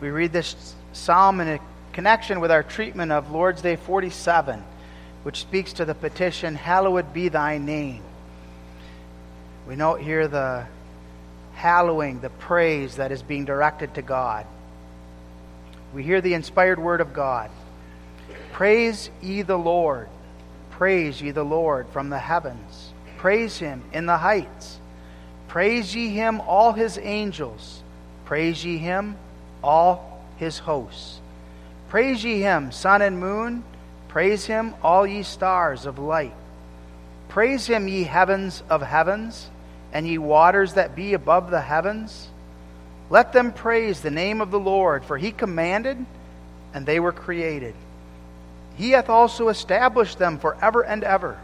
We read this psalm in connection with our treatment of Lord's Day 47, which speaks to the petition, Hallowed be thy name. We note here the hallowing, the praise that is being directed to God. We hear the inspired word of God. Praise ye the Lord. Praise ye the Lord from the heavens. Praise him in the heights. Praise ye him, all his angels. Praise ye him, all his hosts. Praise ye him, sun and moon. Praise him, all ye stars of light. Praise him, ye heavens of heavens, and ye waters that be above the heavens. Let them praise the name of the Lord, for he commanded, and they were created. He hath also established them for ever and ever.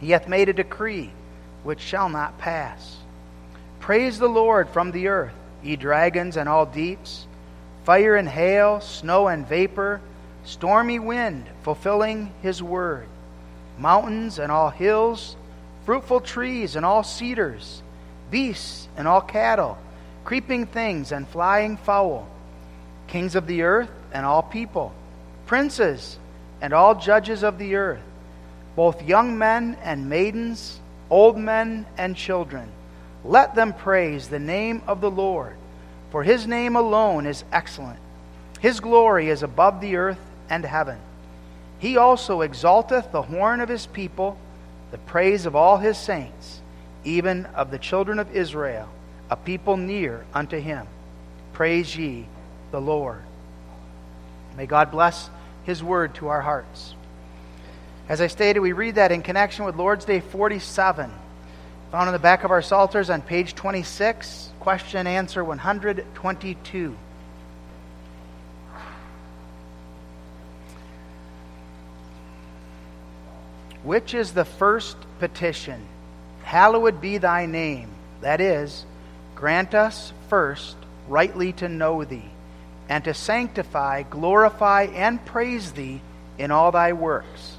He hath made a decree which shall not pass. Praise the Lord from the earth, ye dragons and all deeps, fire and hail, snow and vapor, stormy wind, fulfilling his word, mountains and all hills, fruitful trees and all cedars, beasts and all cattle, creeping things and flying fowl, kings of the earth and all people, princes and all judges of the earth, both young men and maidens, old men and children. Let them praise the name of the Lord, for his name alone is excellent. His glory is above the earth and heaven. He also exalteth the horn of his people, the praise of all his saints, even of the children of Israel, a people near unto him. Praise ye the Lord. May God bless his word to our hearts. As I stated, we read that in connection with Lord's Day 47, found in the back of our Psalters on page 26, question and answer 122. Which is the first petition? Hallowed be thy name. That is, grant us first rightly to know thee and to sanctify, glorify, and praise thee in all thy works,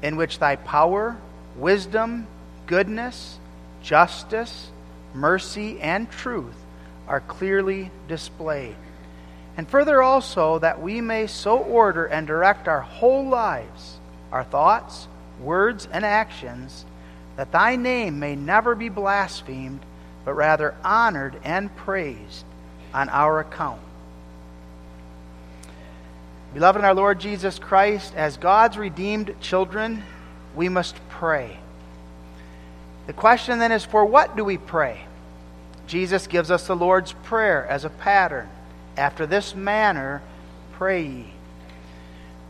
in which thy power, wisdom, goodness, justice, mercy, and truth are clearly displayed. And further also, that we may so order and direct our whole lives, our thoughts, words, and actions, that thy name may never be blasphemed, but rather honored and praised on our account Beloved in our Lord Jesus Christ, as God's redeemed children, we must pray. The question then is for what do we pray? Jesus gives us the Lord's Prayer as a pattern. After this manner, pray ye.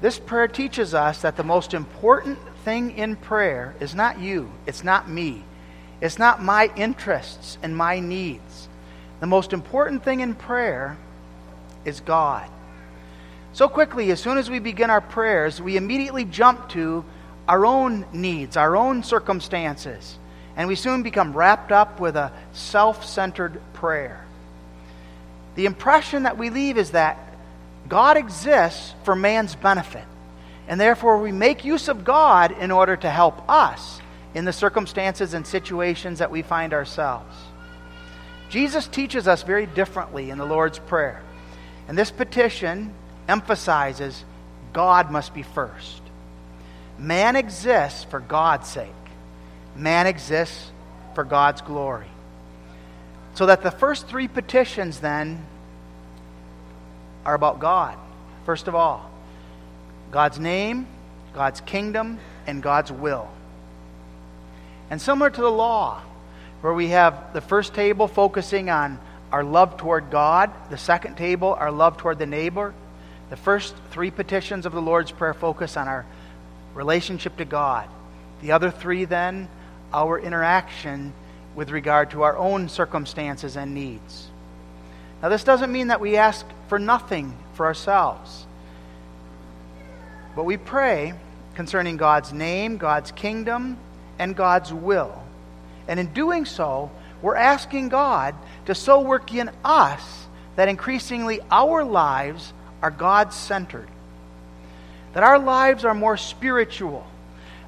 This prayer teaches us that the most important thing in prayer is not you, it's not me, it's not my interests and my needs. The most important thing in prayer is God. So quickly, as soon as we begin our prayers, we immediately jump to our own needs, our own circumstances, and we soon become wrapped up with a self centered prayer. The impression that we leave is that God exists for man's benefit, and therefore we make use of God in order to help us in the circumstances and situations that we find ourselves. Jesus teaches us very differently in the Lord's Prayer. And this petition emphasizes God must be first. Man exists for God's sake, man exists for God's glory. So that the first three petitions then are about God, first of all God's name, God's kingdom, and God's will. And similar to the law, where we have the first table focusing on our love toward God, the second table, our love toward the neighbor, the first three petitions of the Lord's Prayer focus on our relationship to God. The other three, then, our interaction with regard to our own circumstances and needs. Now, this doesn't mean that we ask for nothing for ourselves, but we pray concerning God's name, God's kingdom, and God's will. And in doing so, we're asking God to so work in us that increasingly our lives are God centered. That our lives are more spiritual.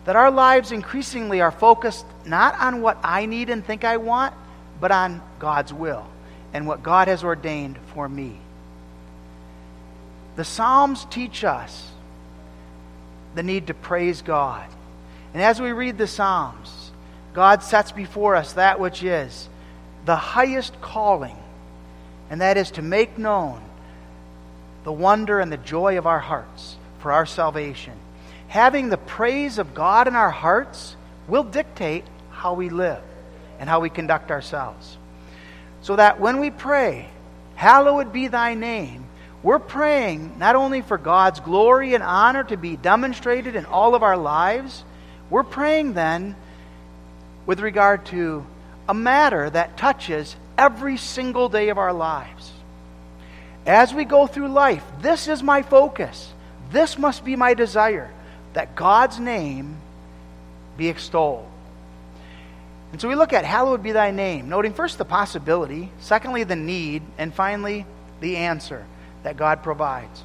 That our lives increasingly are focused not on what I need and think I want, but on God's will and what God has ordained for me. The Psalms teach us the need to praise God. And as we read the Psalms, God sets before us that which is the highest calling, and that is to make known the wonder and the joy of our hearts for our salvation. Having the praise of God in our hearts will dictate how we live and how we conduct ourselves. So that when we pray, Hallowed be thy name, we're praying not only for God's glory and honor to be demonstrated in all of our lives, we're praying then with regard to a matter that touches every single day of our lives. As we go through life, this is my focus. This must be my desire that God's name be extolled. And so we look at hallowed be thy name, noting first the possibility, secondly the need, and finally the answer that God provides.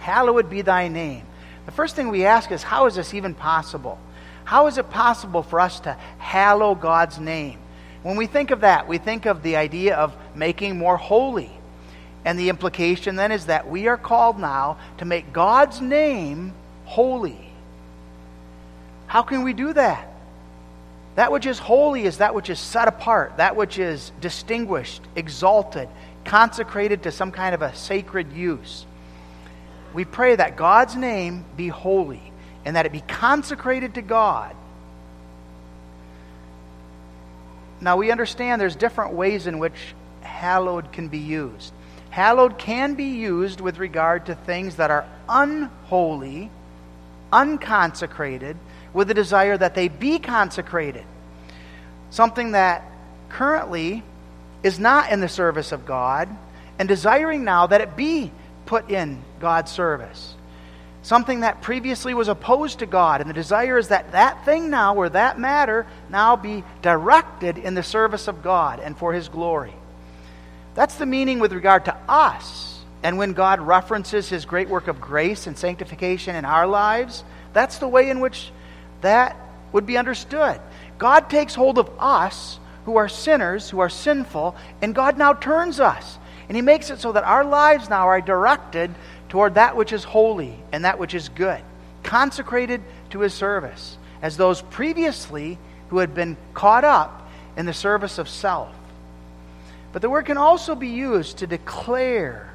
Hallowed be thy name. The first thing we ask is how is this even possible? How is it possible for us to hallow God's name? When we think of that, we think of the idea of making more holy. And the implication then is that we are called now to make God's name holy. How can we do that? That which is holy is that which is set apart, that which is distinguished, exalted, consecrated to some kind of a sacred use. We pray that God's name be holy and that it be consecrated to God. Now, we understand there's different ways in which hallowed can be used. Hallowed can be used with regard to things that are unholy, unconsecrated, with the desire that they be consecrated. Something that currently is not in the service of God, and desiring now that it be put in God's service something that previously was opposed to God. And the desire is that that thing now, or that matter, now be directed in the service of God and for His glory. That's the meaning with regard to us. And when God references His great work of grace and sanctification in our lives, that's the way in which that would be understood. God takes hold of us who are sinners, who are sinful, and God now turns us. And He makes it so that our lives now are directed toward that which is holy and that which is good, consecrated to his service, as those previously who had been caught up in the service of self. But the word can also be used to declare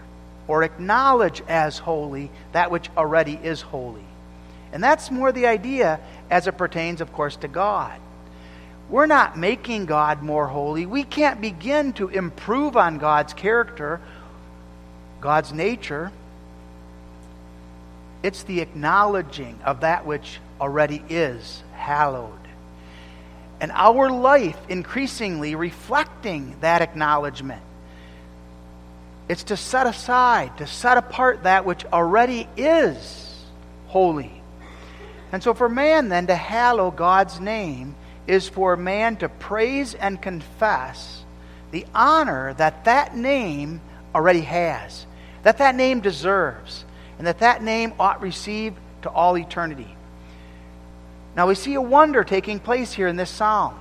or acknowledge as holy that which already is holy. And that's more the idea as it pertains, of course, to God. We're not making God more holy. We can't begin to improve on God's character, God's nature. It's the acknowledging of that which already is hallowed. And our life increasingly reflecting that acknowledgement. It's to set aside, to set apart that which already is holy. And so, for man then to hallow God's name is for man to praise and confess the honor that that name already has, that that name deserves, and that that name ought receive to all eternity. Now we see a wonder taking place here in this psalm.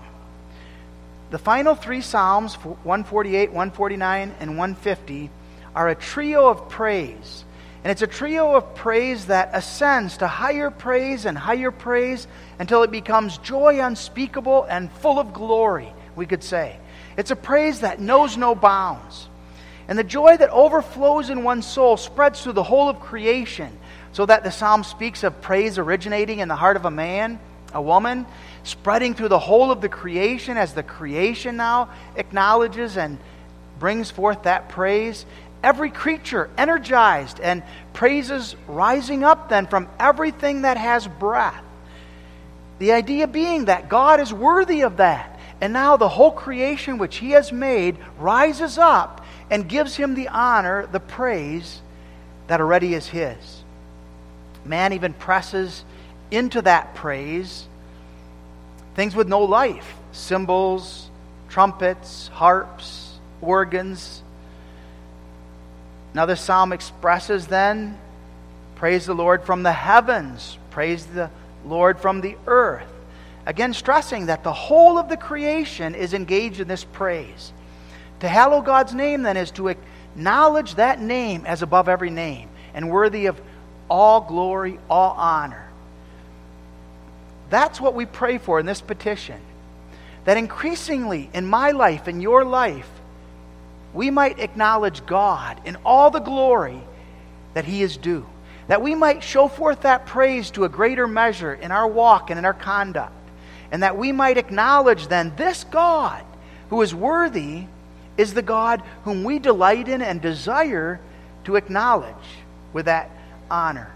The final three psalms, 148, 149, and 150, are a trio of praise. And it's a trio of praise that ascends to higher praise and higher praise until it becomes joy unspeakable and full of glory, we could say. It's a praise that knows no bounds. And the joy that overflows in one's soul spreads through the whole of creation, so that the psalm speaks of praise originating in the heart of a man, a woman, spreading through the whole of the creation as the creation now acknowledges and brings forth that praise. Every creature energized and praises rising up then from everything that has breath. The idea being that God is worthy of that. And now the whole creation which He has made rises up and gives him the honor, the praise that already is his. Man even presses into that praise things with no life cymbals, trumpets, harps, organs. This psalm expresses then praise the Lord from the heavens, praise the Lord from the earth. Again, stressing that the whole of the creation is engaged in this praise. To hallow God's name, then, is to acknowledge that name as above every name and worthy of all glory, all honor. That's what we pray for in this petition. That increasingly in my life, in your life, we might acknowledge God in all the glory that He is due. That we might show forth that praise to a greater measure in our walk and in our conduct. And that we might acknowledge then this God who is worthy is the God whom we delight in and desire to acknowledge with that honor.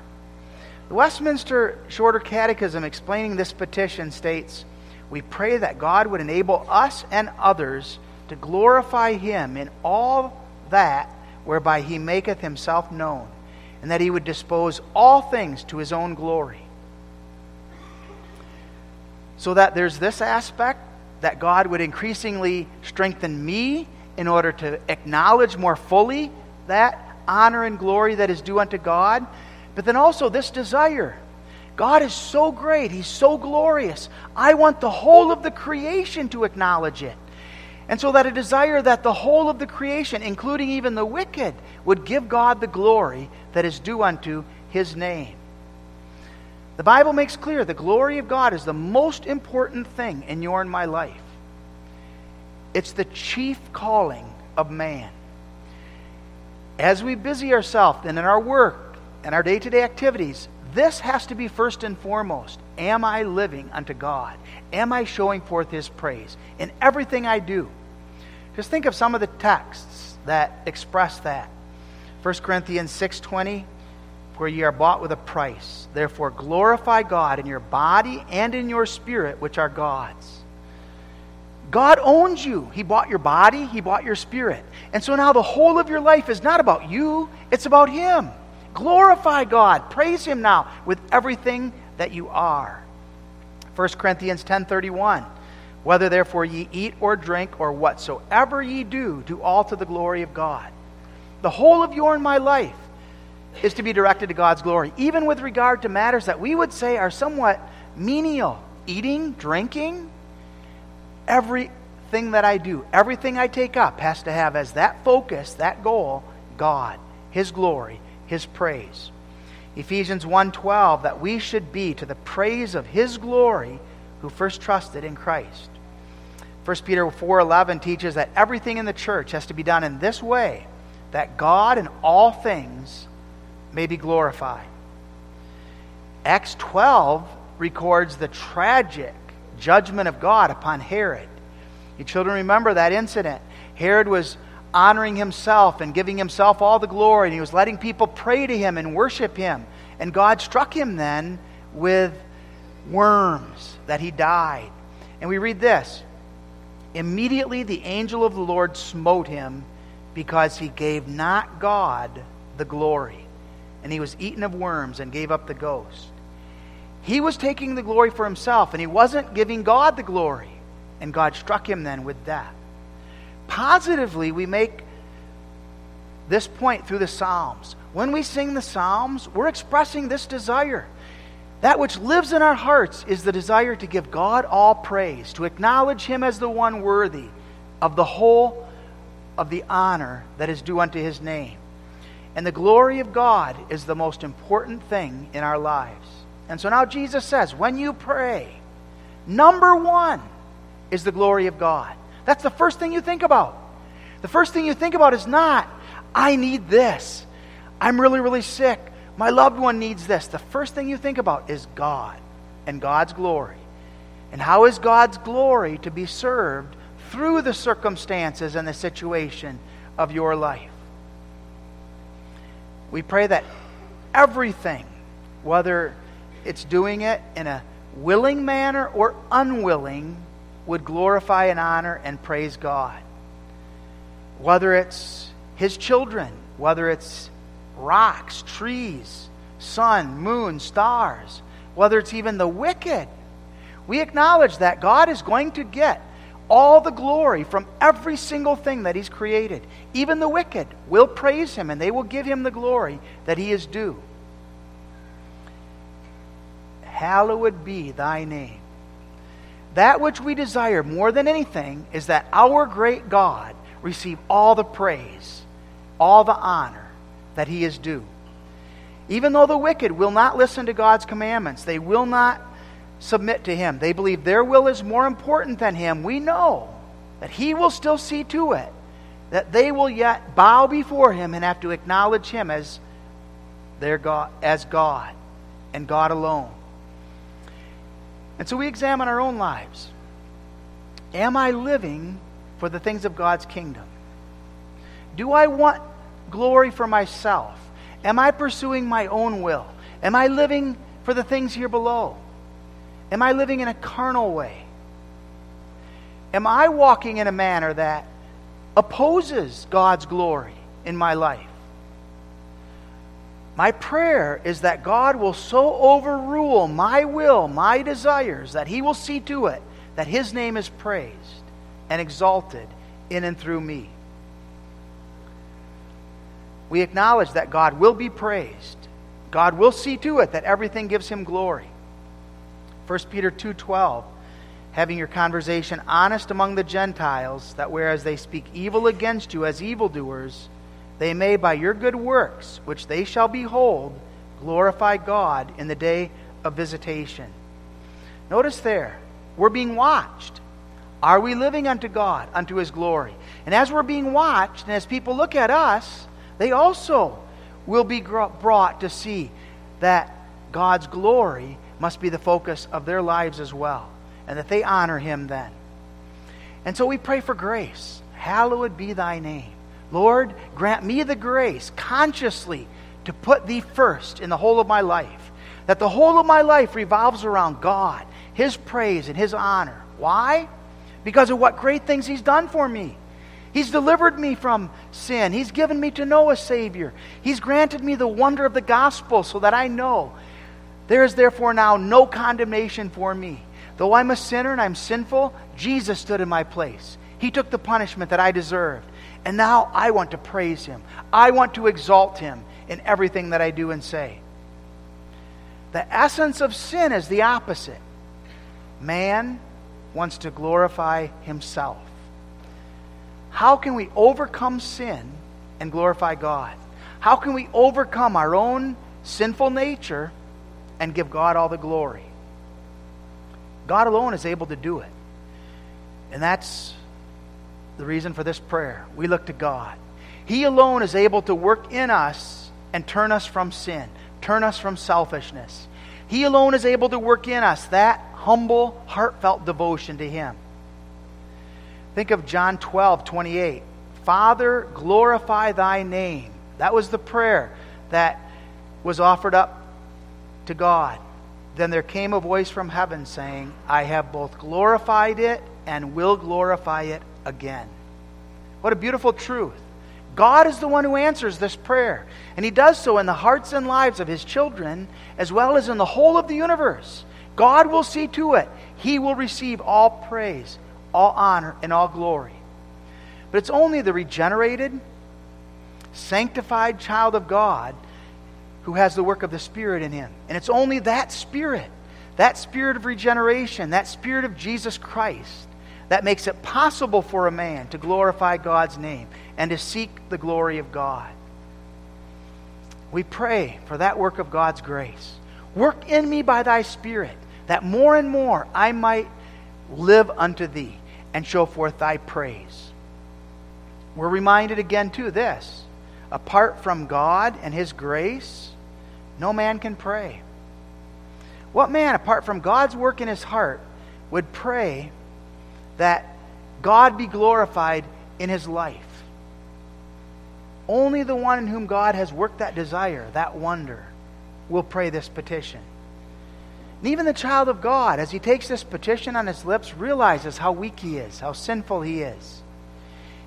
The Westminster Shorter Catechism explaining this petition states We pray that God would enable us and others to glorify Him in all that whereby He maketh Himself known, and that He would dispose all things to His own glory. So that there's this aspect that God would increasingly strengthen me in order to acknowledge more fully that honor and glory that is due unto God. But then also this desire. God is so great, He's so glorious. I want the whole of the creation to acknowledge it. And so that a desire that the whole of the creation, including even the wicked, would give God the glory that is due unto His name. The Bible makes clear the glory of God is the most important thing in your and my life. It's the chief calling of man. As we busy ourselves and in our work and our day to day activities, this has to be first and foremost. Am I living unto God? Am I showing forth His praise in everything I do? Just think of some of the texts that express that. 1 Corinthians 6:20 where ye are bought with a price. Therefore glorify God in your body and in your spirit which are God's. God owns you. He bought your body, He bought your spirit. And so now the whole of your life is not about you, it's about Him. Glorify God. Praise Him now with everything that you are. 1 Corinthians 10:31 Whether therefore ye eat or drink or whatsoever ye do do all to the glory of God. The whole of your and my life is to be directed to God's glory, even with regard to matters that we would say are somewhat menial. Eating, drinking, everything that I do, everything I take up has to have as that focus, that goal, God, His glory, His praise. Ephesians 1:12 that we should be to the praise of his glory who first trusted in Christ. 1 Peter 4:11 teaches that everything in the church has to be done in this way that God in all things may be glorified. Acts 12 records the tragic judgment of God upon Herod. You children remember that incident. Herod was honoring himself and giving himself all the glory, and he was letting people pray to him and worship him. And God struck him then with worms that he died. And we read this Immediately the angel of the Lord smote him because he gave not God the glory. And he was eaten of worms and gave up the ghost. He was taking the glory for himself, and he wasn't giving God the glory. And God struck him then with death. Positively, we make this point through the Psalms. When we sing the Psalms, we're expressing this desire. That which lives in our hearts is the desire to give God all praise, to acknowledge Him as the one worthy of the whole of the honor that is due unto His name. And the glory of God is the most important thing in our lives. And so now Jesus says, when you pray, number one is the glory of God. That's the first thing you think about. The first thing you think about is not, I need this. I'm really, really sick. My loved one needs this. The first thing you think about is God and God's glory. And how is God's glory to be served through the circumstances and the situation of your life? We pray that everything, whether it's doing it in a willing manner or unwilling, would glorify and honor and praise God. Whether it's His children, whether it's rocks, trees, sun, moon, stars, whether it's even the wicked, we acknowledge that God is going to get all the glory from every single thing that He's created. Even the wicked will praise Him and they will give Him the glory that He is due hallowed be thy name. That which we desire more than anything is that our great God receive all the praise, all the honor that he is due. Even though the wicked will not listen to God's commandments, they will not submit to Him, they believe their will is more important than Him, we know that He will still see to it that they will yet bow before Him and have to acknowledge Him as their God, as God and God alone. And so we examine our own lives. Am I living for the things of God's kingdom? Do I want glory for myself? Am I pursuing my own will? Am I living for the things here below? Am I living in a carnal way? Am I walking in a manner that opposes God's glory in my life? My prayer is that God will so overrule my will, my desires, that He will see to it that His name is praised and exalted in and through me. We acknowledge that God will be praised. God will see to it that everything gives Him glory. 1 Peter 2:12 having your conversation honest among the Gentiles that whereas they speak evil against you as evildoers they may by your good works which they shall behold glorify God in the day of visitation. Notice there, we're being watched. Are we living unto God, unto his glory? And as we're being watched and as people look at us, they also will be brought to see that God's glory must be the focus of their lives as well, and that they honor him then. And so we pray for grace. Hallowed be thy name. Lord, grant me the grace consciously to put thee first in the whole of my life. That the whole of my life revolves around God, his praise, and his honor. Why? Because of what great things he's done for me. He's delivered me from sin. He's given me to know a Savior. He's granted me the wonder of the gospel so that I know there is therefore now no condemnation for me. Though I'm a sinner and I'm sinful, Jesus stood in my place. He took the punishment that I deserved. And now I want to praise Him. I want to exalt Him in everything that I do and say. The essence of sin is the opposite. Man wants to glorify himself. How can we overcome sin and glorify God? How can we overcome our own sinful nature and give God all the glory. God alone is able to do it. And that's the reason for this prayer. We look to God. He alone is able to work in us and turn us from sin, turn us from selfishness. He alone is able to work in us that humble, heartfelt devotion to Him. Think of John 12, 28. Father, glorify thy name. That was the prayer that was offered up to God. Then there came a voice from heaven saying, I have both glorified it and will glorify it again. What a beautiful truth. God is the one who answers this prayer, and He does so in the hearts and lives of His children as well as in the whole of the universe. God will see to it. He will receive all praise, all honor, and all glory. But it's only the regenerated, sanctified child of God who has the work of the Spirit in him. And it's only that Spirit, that Spirit of regeneration, that Spirit of Jesus Christ, that makes it possible for a man to glorify God's name and to seek the glory of God. We pray for that work of God's grace. Work in me by thy Spirit, that more and more I might live unto thee and show forth thy praise. We're reminded again, too, this apart from God and his grace, no man can pray. What man, apart from God's work in his heart, would pray that God be glorified in his life? Only the one in whom God has worked that desire, that wonder, will pray this petition. And even the child of God, as he takes this petition on his lips, realizes how weak he is, how sinful he is.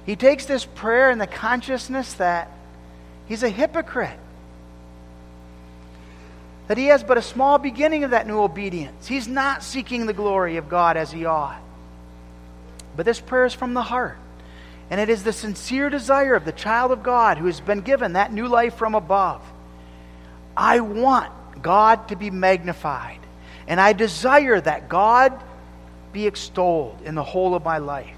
He takes this prayer in the consciousness that he's a hypocrite that he has but a small beginning of that new obedience. He's not seeking the glory of God as he ought. But this prayer is from the heart. And it is the sincere desire of the child of God who has been given that new life from above. I want God to be magnified. And I desire that God be extolled in the whole of my life.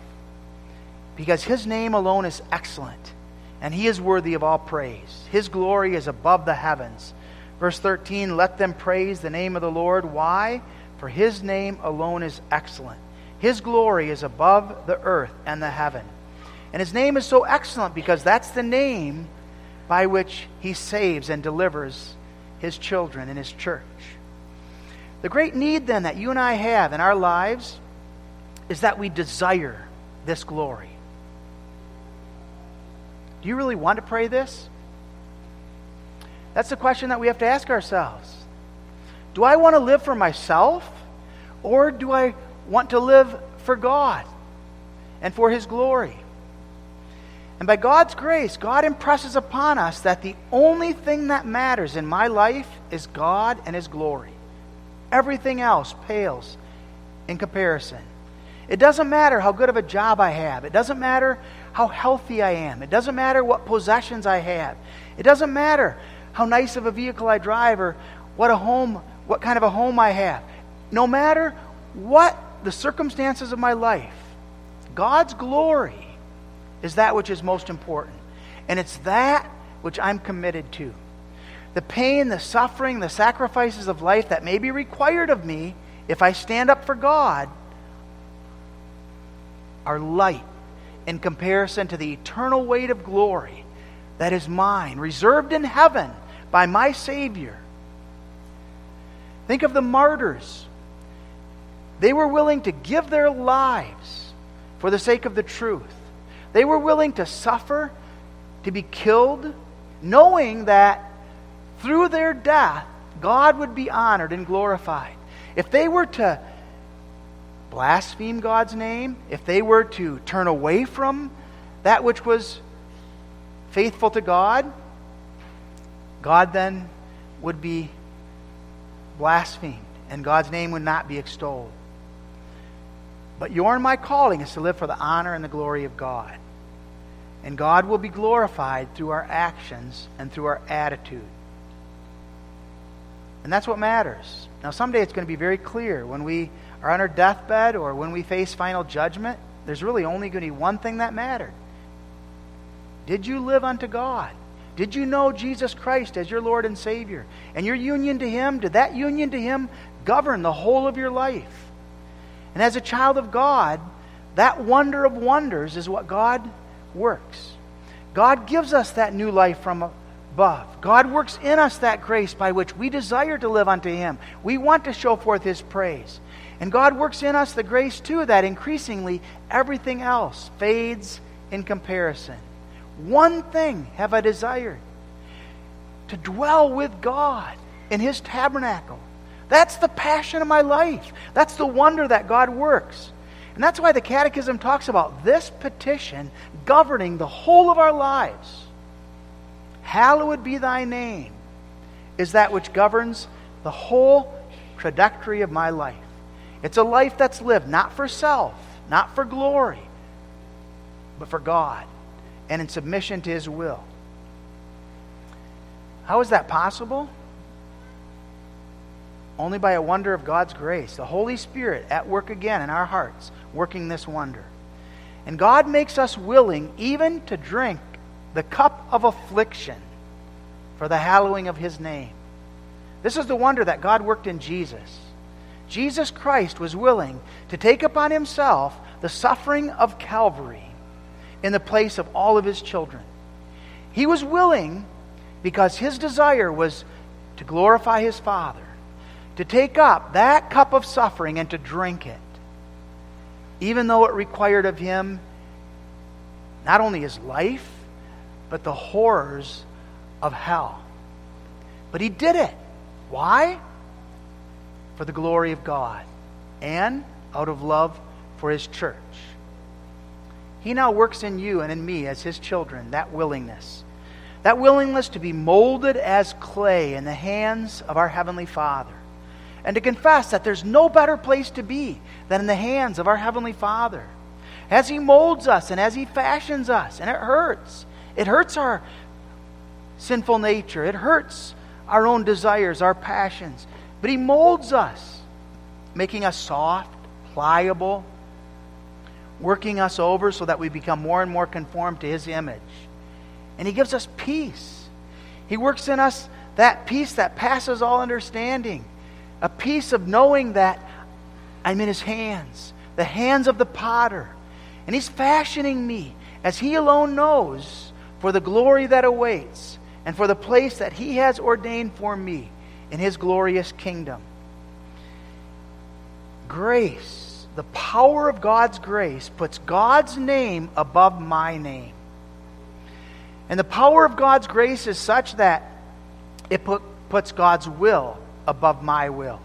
Because his name alone is excellent. And he is worthy of all praise. His glory is above the heavens Verse 13, let them praise the name of the Lord. Why? For his name alone is excellent. His glory is above the earth and the heaven. And his name is so excellent because that's the name by which he saves and delivers his children in his church. The great need, then, that you and I have in our lives is that we desire this glory. Do you really want to pray this? That's the question that we have to ask ourselves. Do I want to live for myself, or do I want to live for God and for His glory? And by God's grace, God impresses upon us that the only thing that matters in my life is God and His glory. Everything else pales in comparison. It doesn't matter how good of a job I have. It doesn't matter how healthy I am. It doesn't matter what possessions I have. It doesn't matter how nice of a vehicle I drive or what a home, what kind of a home I have. No matter what the circumstances of my life, God's glory is that which is most important. And it's that which I'm committed to. The pain, the suffering, the sacrifices of life that may be required of me if I stand up for God are light in comparison to the eternal weight of glory that is mine, reserved in heaven by my Savior. Think of the martyrs. They were willing to give their lives for the sake of the truth. They were willing to suffer, to be killed, knowing that through their death, God would be honored and glorified. If they were to blaspheme God's name, if they were to turn away from that which was faithful to God, God then would be blasphemed and God's name would not be extolled. But your and my calling is to live for the honor and the glory of God. And God will be glorified through our actions and through our attitude. And that's what matters. Now, someday it's going to be very clear when we are on our deathbed or when we face final judgment, there's really only going to be one thing that mattered. Did you live unto God? Did you know Jesus Christ as your Lord and Savior? And your union to Him, did that union to Him govern the whole of your life? And as a child of God, that wonder of wonders is what God works. God gives us that new life from above. God works in us that grace by which we desire to live unto Him. We want to show forth His praise. And God works in us the grace, too, that increasingly everything else fades in comparison. One thing have I desired to dwell with God in His tabernacle. That's the passion of my life. That's the wonder that God works. And that's why the Catechism talks about this petition governing the whole of our lives. Hallowed be thy name is that which governs the whole trajectory of my life. It's a life that's lived not for self, not for glory, but for God and in submission to His will. How is that possible? Only by a wonder of God's grace, the Holy Spirit at work again in our hearts, working this wonder. And God makes us willing even to drink the cup of affliction for the hallowing of His name. This is the wonder that God worked in Jesus. Jesus Christ was willing to take upon himself the suffering of Calvary in the place of all of his children. He was willing because his desire was to glorify his Father, to take up that cup of suffering and to drink it, even though it required of him not only his life, but the horrors of hell. But he did it. Why? for the glory of God and out of love for His church. He now works in you and in me as His children that willingness. That willingness to be molded as clay in the hands of our Heavenly Father. And to confess that there's no better place to be than in the hands of our Heavenly Father. As He molds us and as He fashions us, and it hurts. It hurts our sinful nature, it hurts our own desires, our passions. But He molds us, making us soft, pliable, working us over so that we become more and more conformed to His image. And He gives us peace. He works in us that peace that passes all understanding, a peace of knowing that I'm in His hands, the hands of the potter, and He's fashioning me as He alone knows for the glory that awaits and for the place that He has ordained for me in His glorious kingdom. Grace, the power of God's grace, puts God's name above my name. And the power of God's grace is such that it put, puts God's will above my will.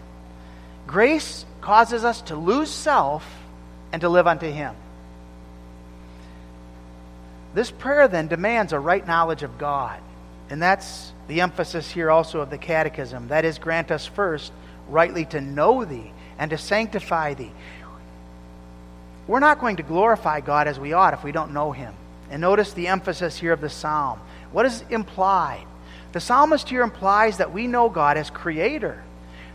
Grace causes us to lose self and to live unto Him. This prayer then demands a right knowledge of God. And that's the emphasis here also of the Catechism. That is, grant us first rightly to know Thee and to sanctify Thee. We're not going to glorify God as we ought if we don't know Him. And notice the emphasis here of the psalm. What is implied? The psalmist here implies that we know God as creator,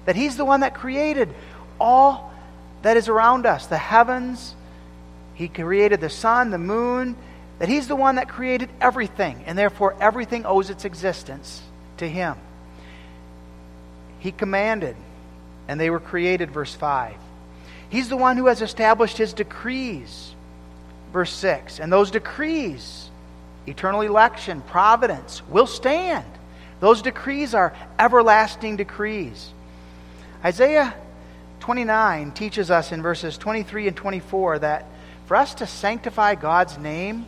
that He's the one that created all that is around us the heavens, He created the sun, the moon, that He's the one that created everything, and therefore everything owes its existence to Him. He commanded, and they were created, verse 5. He's the one who has established His decrees, verse 6. And those decrees, eternal election, providence, will stand. Those decrees are everlasting decrees. Isaiah 29 teaches us in verses 23 and 24 that for us to sanctify God's name,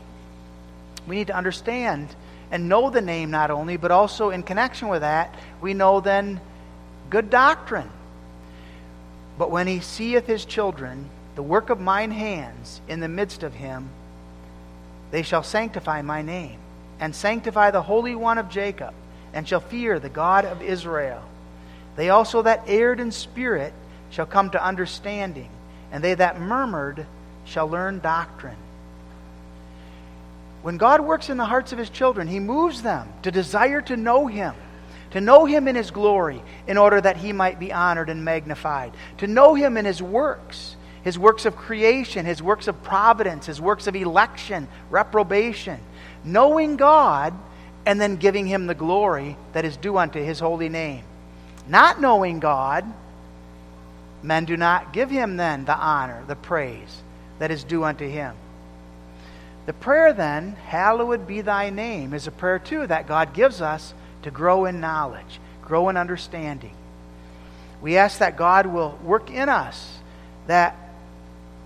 we need to understand and know the name not only, but also in connection with that, we know then good doctrine. But when he seeth his children, the work of mine hands in the midst of him, they shall sanctify my name, and sanctify the Holy One of Jacob, and shall fear the God of Israel. They also that erred in spirit shall come to understanding, and they that murmured shall learn doctrine. When God works in the hearts of his children, he moves them to desire to know him, to know him in his glory, in order that he might be honored and magnified, to know him in his works, his works of creation, his works of providence, his works of election, reprobation, knowing God and then giving him the glory that is due unto his holy name. Not knowing God, men do not give him then the honor, the praise that is due unto him. The prayer then, hallowed be thy name, is a prayer too that God gives us to grow in knowledge, grow in understanding. We ask that God will work in us, that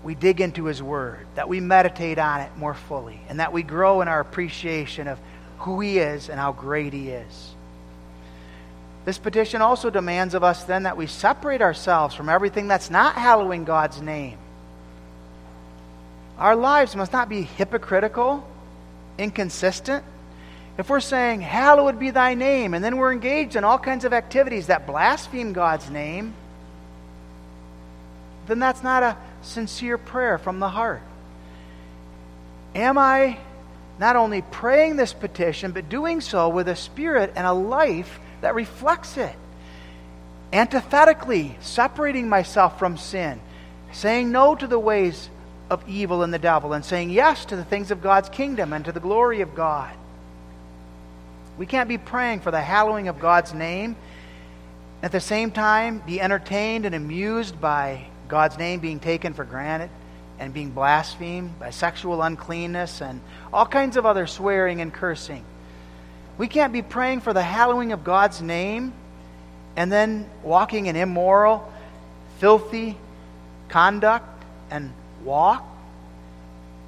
we dig into his word, that we meditate on it more fully, and that we grow in our appreciation of who he is and how great he is. This petition also demands of us then that we separate ourselves from everything that's not hallowing God's name our lives must not be hypocritical, inconsistent. If we're saying, Hallowed be thy name, and then we're engaged in all kinds of activities that blaspheme God's name, then that's not a sincere prayer from the heart. Am I not only praying this petition, but doing so with a spirit and a life that reflects it? Antithetically, separating myself from sin, saying no to the ways of evil and the devil and saying yes to the things of God's kingdom and to the glory of God. We can't be praying for the hallowing of God's name, at the same time, be entertained and amused by God's name being taken for granted and being blasphemed by sexual uncleanness and all kinds of other swearing and cursing. We can't be praying for the hallowing of God's name and then walking in immoral, filthy conduct and walk,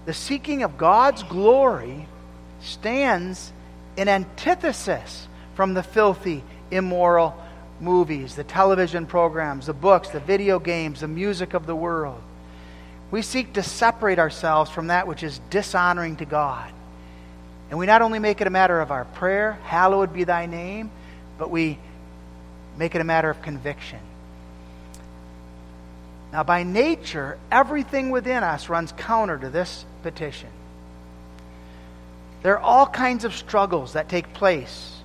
the seeking of God's glory stands in antithesis from the filthy, immoral movies, the television programs, the books, the video games, the music of the world. We seek to separate ourselves from that which is dishonoring to God. And we not only make it a matter of our prayer, hallowed be thy name, but we make it a matter of conviction. Now, by nature, everything within us runs counter to this petition. There are all kinds of struggles that take place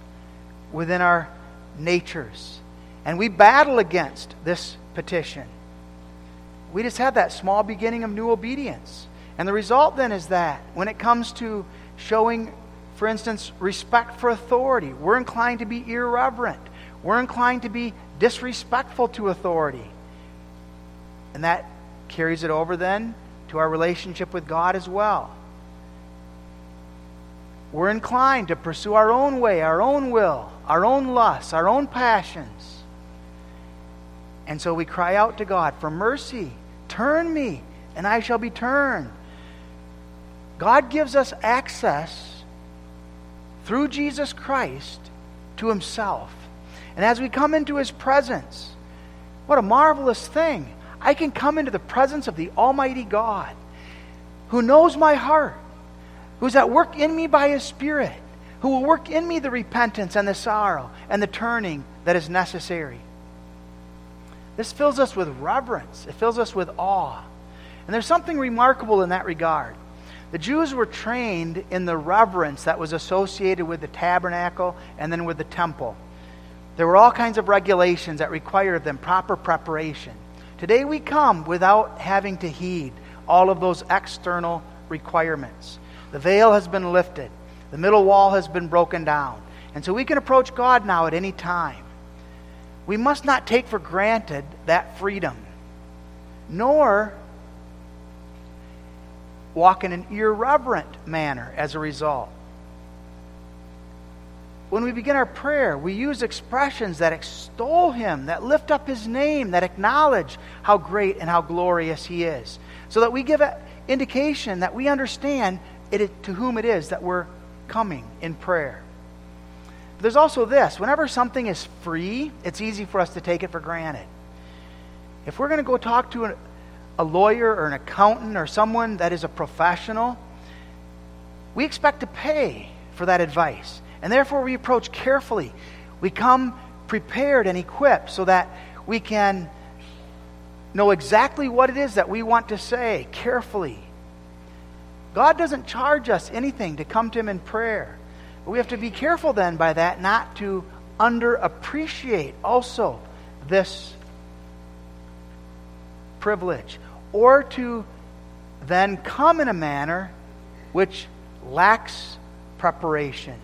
within our natures. And we battle against this petition. We just have that small beginning of new obedience. And the result then is that when it comes to showing for instance, respect for authority. We're inclined to be irreverent. We're inclined to be disrespectful to authority. And that carries it over then to our relationship with God as well. We're inclined to pursue our own way, our own will, our own lusts, our own passions. And so we cry out to God for mercy. Turn me, and I shall be turned. God gives us access through Jesus Christ to Himself. And as we come into His presence, what a marvelous thing. I can come into the presence of the Almighty God who knows my heart, who's at work in me by His Spirit, who will work in me the repentance and the sorrow and the turning that is necessary. This fills us with reverence, it fills us with awe. And there's something remarkable in that regard. The Jews were trained in the reverence that was associated with the tabernacle and then with the temple. There were all kinds of regulations that required of them proper preparation. Today we come without having to heed all of those external requirements. The veil has been lifted, the middle wall has been broken down. And so we can approach God now at any time. We must not take for granted that freedom, nor walk in an irreverent manner as a result. When we begin our prayer, we use expressions that extol Him, that lift up His name, that acknowledge how great and how glorious He is, so that we give an indication that we understand it, to whom it is that we're coming in prayer. But there's also this whenever something is free, it's easy for us to take it for granted. If we're going to go talk to a, a lawyer or an accountant or someone that is a professional, we expect to pay for that advice. And therefore, we approach carefully. We come prepared and equipped so that we can know exactly what it is that we want to say carefully. God doesn't charge us anything to come to Him in prayer. But we have to be careful then by that not to underappreciate also this privilege or to then come in a manner which lacks preparation.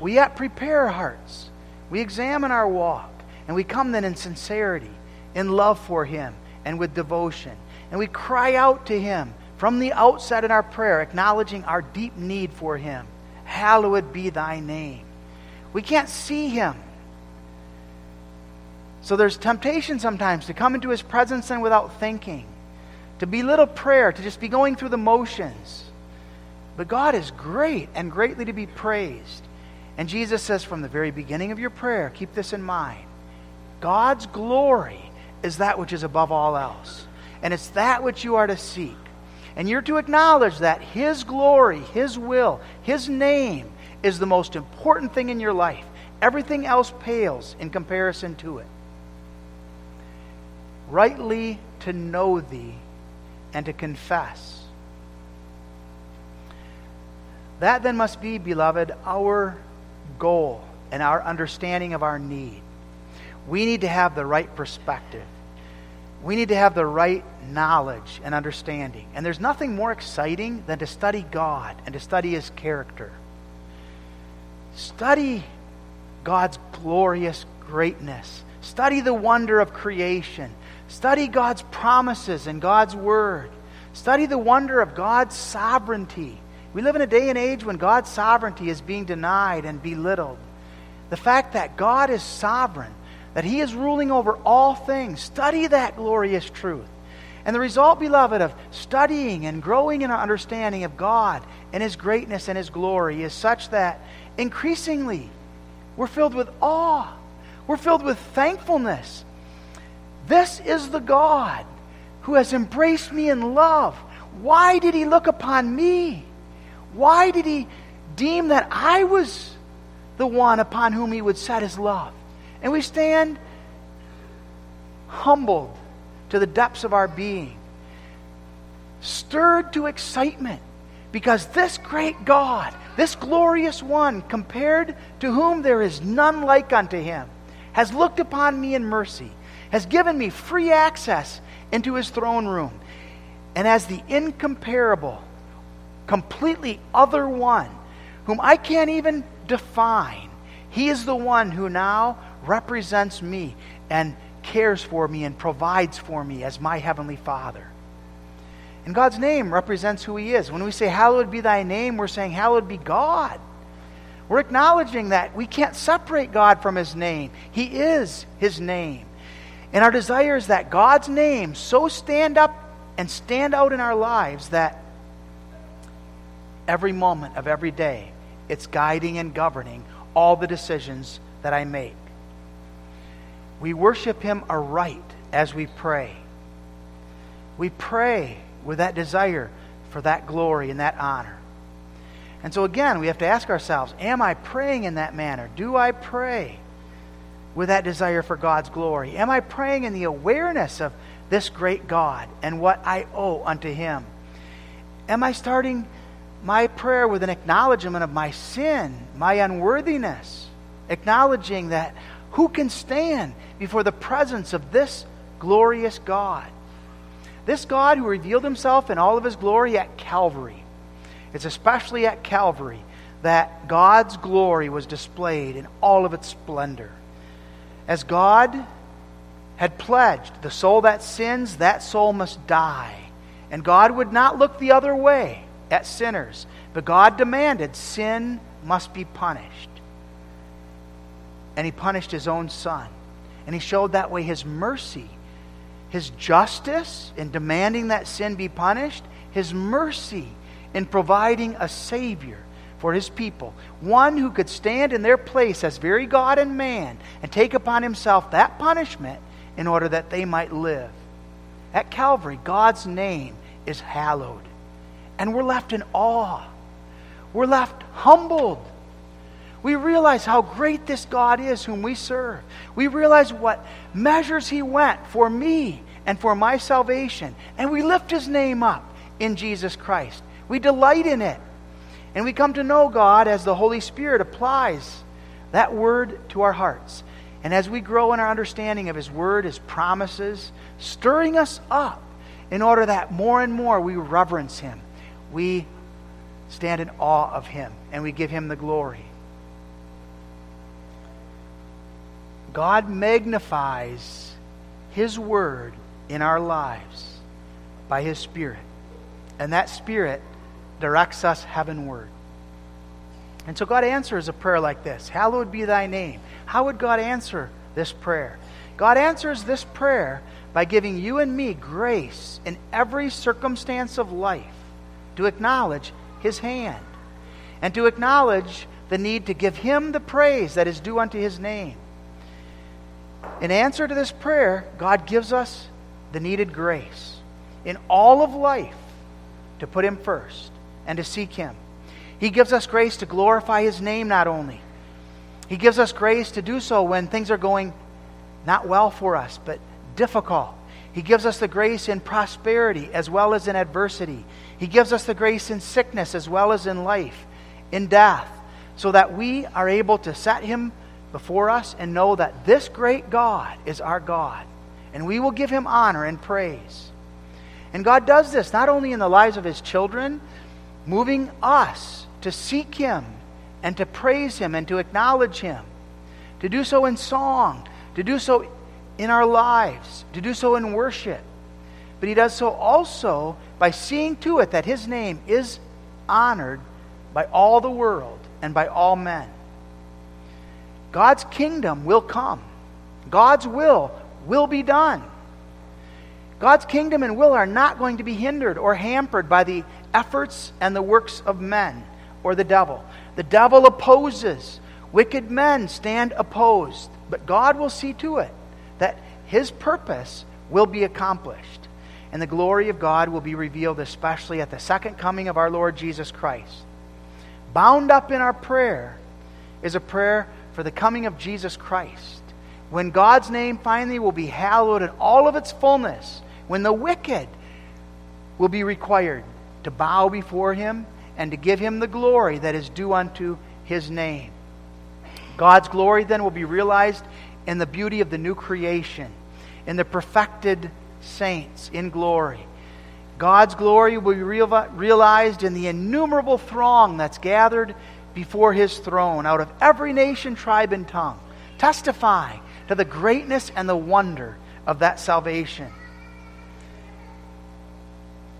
We yet prepare our hearts. We examine our walk. And we come then in sincerity, in love for Him, and with devotion. And we cry out to Him from the outset in our prayer, acknowledging our deep need for Him. Hallowed be Thy name. We can't see Him. So there's temptation sometimes to come into His presence and without thinking, to belittle prayer, to just be going through the motions. But God is great and greatly to be praised. And Jesus says from the very beginning of your prayer, keep this in mind God's glory is that which is above all else. And it's that which you are to seek. And you're to acknowledge that His glory, His will, His name is the most important thing in your life. Everything else pales in comparison to it. Rightly to know Thee and to confess. That then must be, beloved, our goal and our understanding of our need. We need to have the right perspective. We need to have the right knowledge and understanding. And there's nothing more exciting than to study God and to study His character. Study God's glorious greatness. Study the wonder of creation. Study God's promises and God's word. Study the wonder of God's sovereignty. We live in a day and age when God's sovereignty is being denied and belittled. The fact that God is sovereign, that He is ruling over all things, study that glorious truth. And the result, beloved, of studying and growing in our understanding of God and His greatness and His glory is such that increasingly we're filled with awe. We're filled with thankfulness. This is the God who has embraced me in love. Why did He look upon me? Why did he deem that I was the one upon whom he would set his love? And we stand humbled to the depths of our being, stirred to excitement, because this great God, this glorious one, compared to whom there is none like unto him, has looked upon me in mercy, has given me free access into his throne room, and as the incomparable completely other one whom I can't even define. He is the one who now represents me and cares for me and provides for me as my Heavenly Father. And God's name represents who He is. When we say, Hallowed be thy name, we're saying, Hallowed be God. We're acknowledging that we can't separate God from His name. He is His name. And our desire is that God's name so stand up and stand out in our lives that every moment of every day it's guiding and governing all the decisions that I make. We worship Him aright as we pray. We pray with that desire for that glory and that honor. And so, again, we have to ask ourselves Am I praying in that manner? Do I pray with that desire for God's glory? Am I praying in the awareness of this great God and what I owe unto Him? Am I starting my prayer with an acknowledgement of my sin, my unworthiness, acknowledging that who can stand before the presence of this glorious God? This God who revealed himself in all of his glory at Calvary. It's especially at Calvary that God's glory was displayed in all of its splendor. As God had pledged, the soul that sins, that soul must die. And God would not look the other way at sinners, but God demanded sin must be punished. And He punished His own Son. And He showed that way His mercy his justice in demanding that sin be punished, his mercy in providing a Savior for his people, one who could stand in their place as very God and man and take upon himself that punishment in order that they might live. At Calvary, God's name is hallowed, and we're left in awe. We're left humbled. We realize how great this God is whom we serve. We realize what measures He went for me and for my salvation. And we lift His name up in Jesus Christ. We delight in it. And we come to know God as the Holy Spirit applies that word to our hearts. And as we grow in our understanding of His word, His promises, stirring us up in order that more and more we reverence Him, we stand in awe of Him, and we give Him the glory. God magnifies His Word in our lives by His Spirit. And that Spirit directs us heavenward. And so God answers a prayer like this Hallowed be thy name. How would God answer this prayer? God answers this prayer by giving you and me grace in every circumstance of life to acknowledge His hand and to acknowledge the need to give Him the praise that is due unto His name. In answer to this prayer, God gives us the needed grace in all of life to put Him first and to seek Him. He gives us grace to glorify His name not only, He gives us grace to do so when things are going not well for us, but difficult. He gives us the grace in prosperity as well as in adversity. He gives us the grace in sickness as well as in life, in death, so that we are able to set Him before us and know that this great God is our God. And we will give him honor and praise. And God does this not only in the lives of his children, moving us to seek him and to praise him and to acknowledge him, to do so in song, to do so in our lives, to do so in worship. But he does so also by seeing to it that his name is honored by all the world and by all men. God's kingdom will come. God's will will be done. God's kingdom and will are not going to be hindered or hampered by the efforts and the works of men or the devil. The devil opposes. Wicked men stand opposed. But God will see to it that his purpose will be accomplished. And the glory of God will be revealed, especially at the second coming of our Lord Jesus Christ. Bound up in our prayer is a prayer for the coming of Jesus Christ. When God's name finally will be hallowed in all of its fullness, when the wicked will be required to bow before him and to give him the glory that is due unto his name. God's glory then will be realized in the beauty of the new creation, in the perfected saints in glory. God's glory will be realized in the innumerable throng that's gathered before his throne out of every nation, tribe, and tongue, testifying to the greatness and the wonder of that salvation.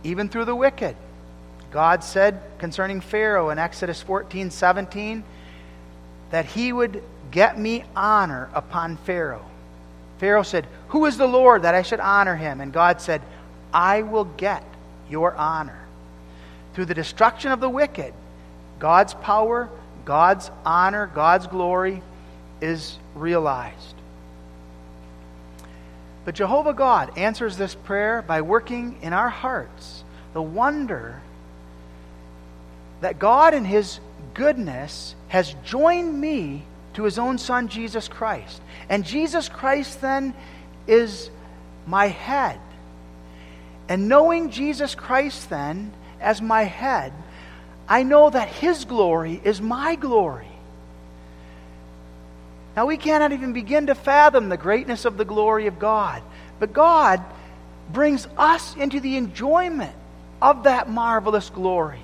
Even through the wicked. God said concerning Pharaoh in Exodus 14 17 that he would get me honor upon Pharaoh. Pharaoh said, Who is the Lord that I should honor him? And God said, I will get your honor. Through the destruction of the wicked, God's power, God's honor, God's glory is realized. But Jehovah God answers this prayer by working in our hearts the wonder that God, in His goodness, has joined me to His own Son, Jesus Christ. And Jesus Christ then is my head. And knowing Jesus Christ then as my head, I know that His glory is my glory. Now, we cannot even begin to fathom the greatness of the glory of God. But God brings us into the enjoyment of that marvelous glory.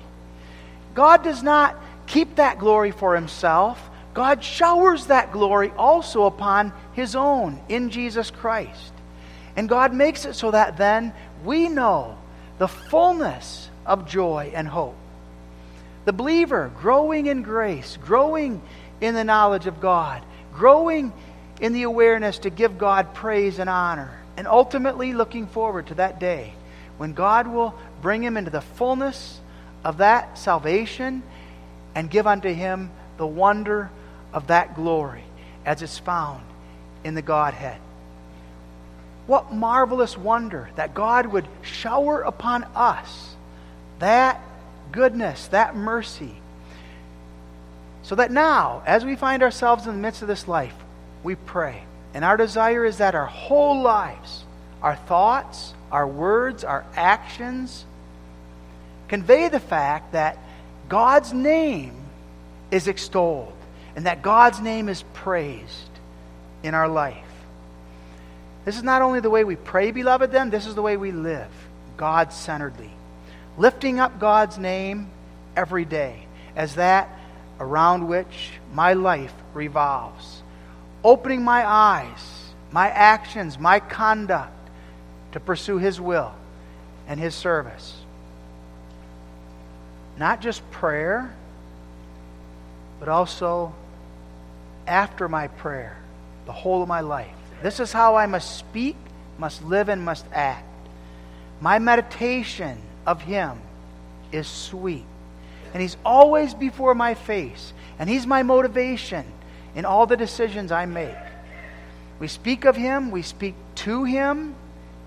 God does not keep that glory for himself. God showers that glory also upon his own in Jesus Christ. And God makes it so that then we know the fullness of joy and hope. The believer growing in grace, growing in the knowledge of God, growing in the awareness to give God praise and honor, and ultimately looking forward to that day when God will bring him into the fullness of that salvation and give unto him the wonder of that glory as it's found in the Godhead. What marvelous wonder that God would shower upon us that goodness, that mercy. So that now, as we find ourselves in the midst of this life, we pray. And our desire is that our whole lives, our thoughts, our words, our actions, convey the fact that God's name is extolled and that God's name is praised in our life. This is not only the way we pray, beloved, then, this is the way we live, God centeredly. Lifting up God's name every day as that around which my life revolves. Opening my eyes, my actions, my conduct to pursue His will and His service. Not just prayer, but also after my prayer, the whole of my life. This is how I must speak, must live, and must act. My meditation of Him is sweet. And He's always before my face. And He's my motivation in all the decisions I make. We speak of Him, we speak to Him,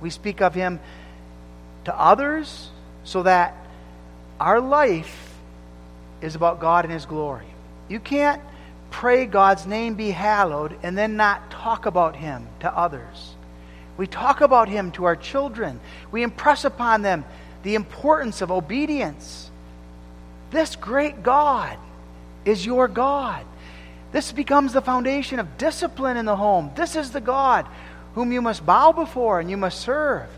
we speak of Him to others, so that our life is about God and His glory. You can't pray God's name be hallowed and then not talk about Him to others. We talk about Him to our children. We impress upon them the importance of obedience. This great God is your God. This becomes the foundation of discipline in the home. This is the God whom you must bow before and you must serve.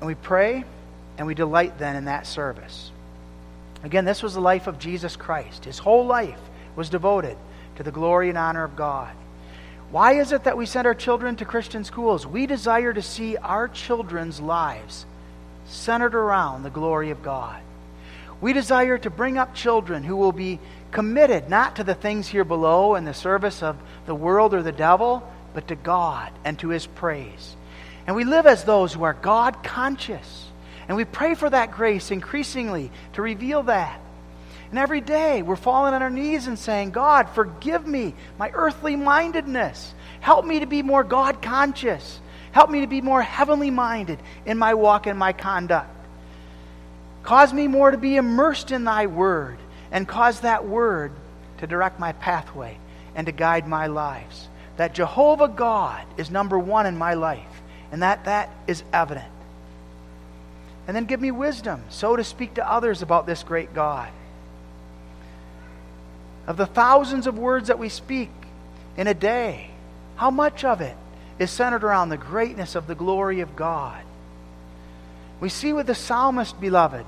And we pray and we delight then in that service. Again, this was the life of Jesus Christ. His whole life was devoted to the glory and honor of God. Why is it that we send our children to Christian schools? We desire to see our children's lives centered around the glory of God. We desire to bring up children who will be committed not to the things here below and the service of the world or the devil, but to God and to His praise. And we live as those who are God conscious. And we pray for that grace increasingly to reveal that. And every day we're falling on our knees and saying, God, forgive me my earthly mindedness. Help me to be more God conscious. Help me to be more heavenly minded in my walk and my conduct. Cause me more to be immersed in thy word and cause that word to direct my pathway and to guide my lives. That Jehovah God is number one in my life and that that is evident. And then give me wisdom so to speak to others about this great God. Of the thousands of words that we speak in a day, how much of it is centered around the greatness of the glory of God? We see with the psalmist, beloved,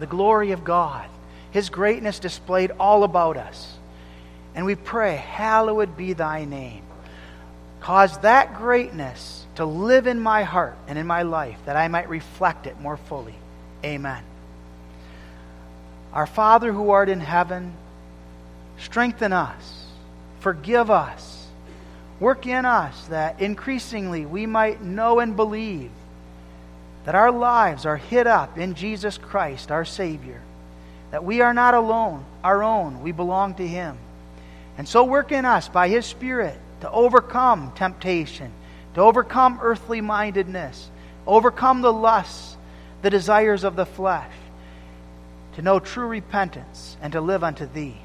the glory of God. His greatness displayed all about us. And we pray, Hallowed be thy name. Cause that greatness to live in my heart and in my life that I might reflect it more fully. Amen. Our Father who art in heaven, strengthen us, forgive us, work in us that increasingly we might know and believe that our lives are hid up in Jesus Christ, our Savior, that we are not alone, our own, we belong to Him. And so work in us by His Spirit to overcome temptation, to overcome earthly mindedness, overcome the lusts, the desires of the flesh to know true repentance, and to live unto thee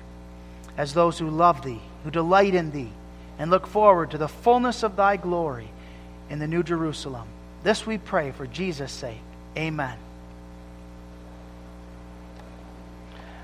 as those who love thee, who delight in thee, and look forward to the fullness of thy glory in the New Jerusalem. This we pray for Jesus' sake. Amen.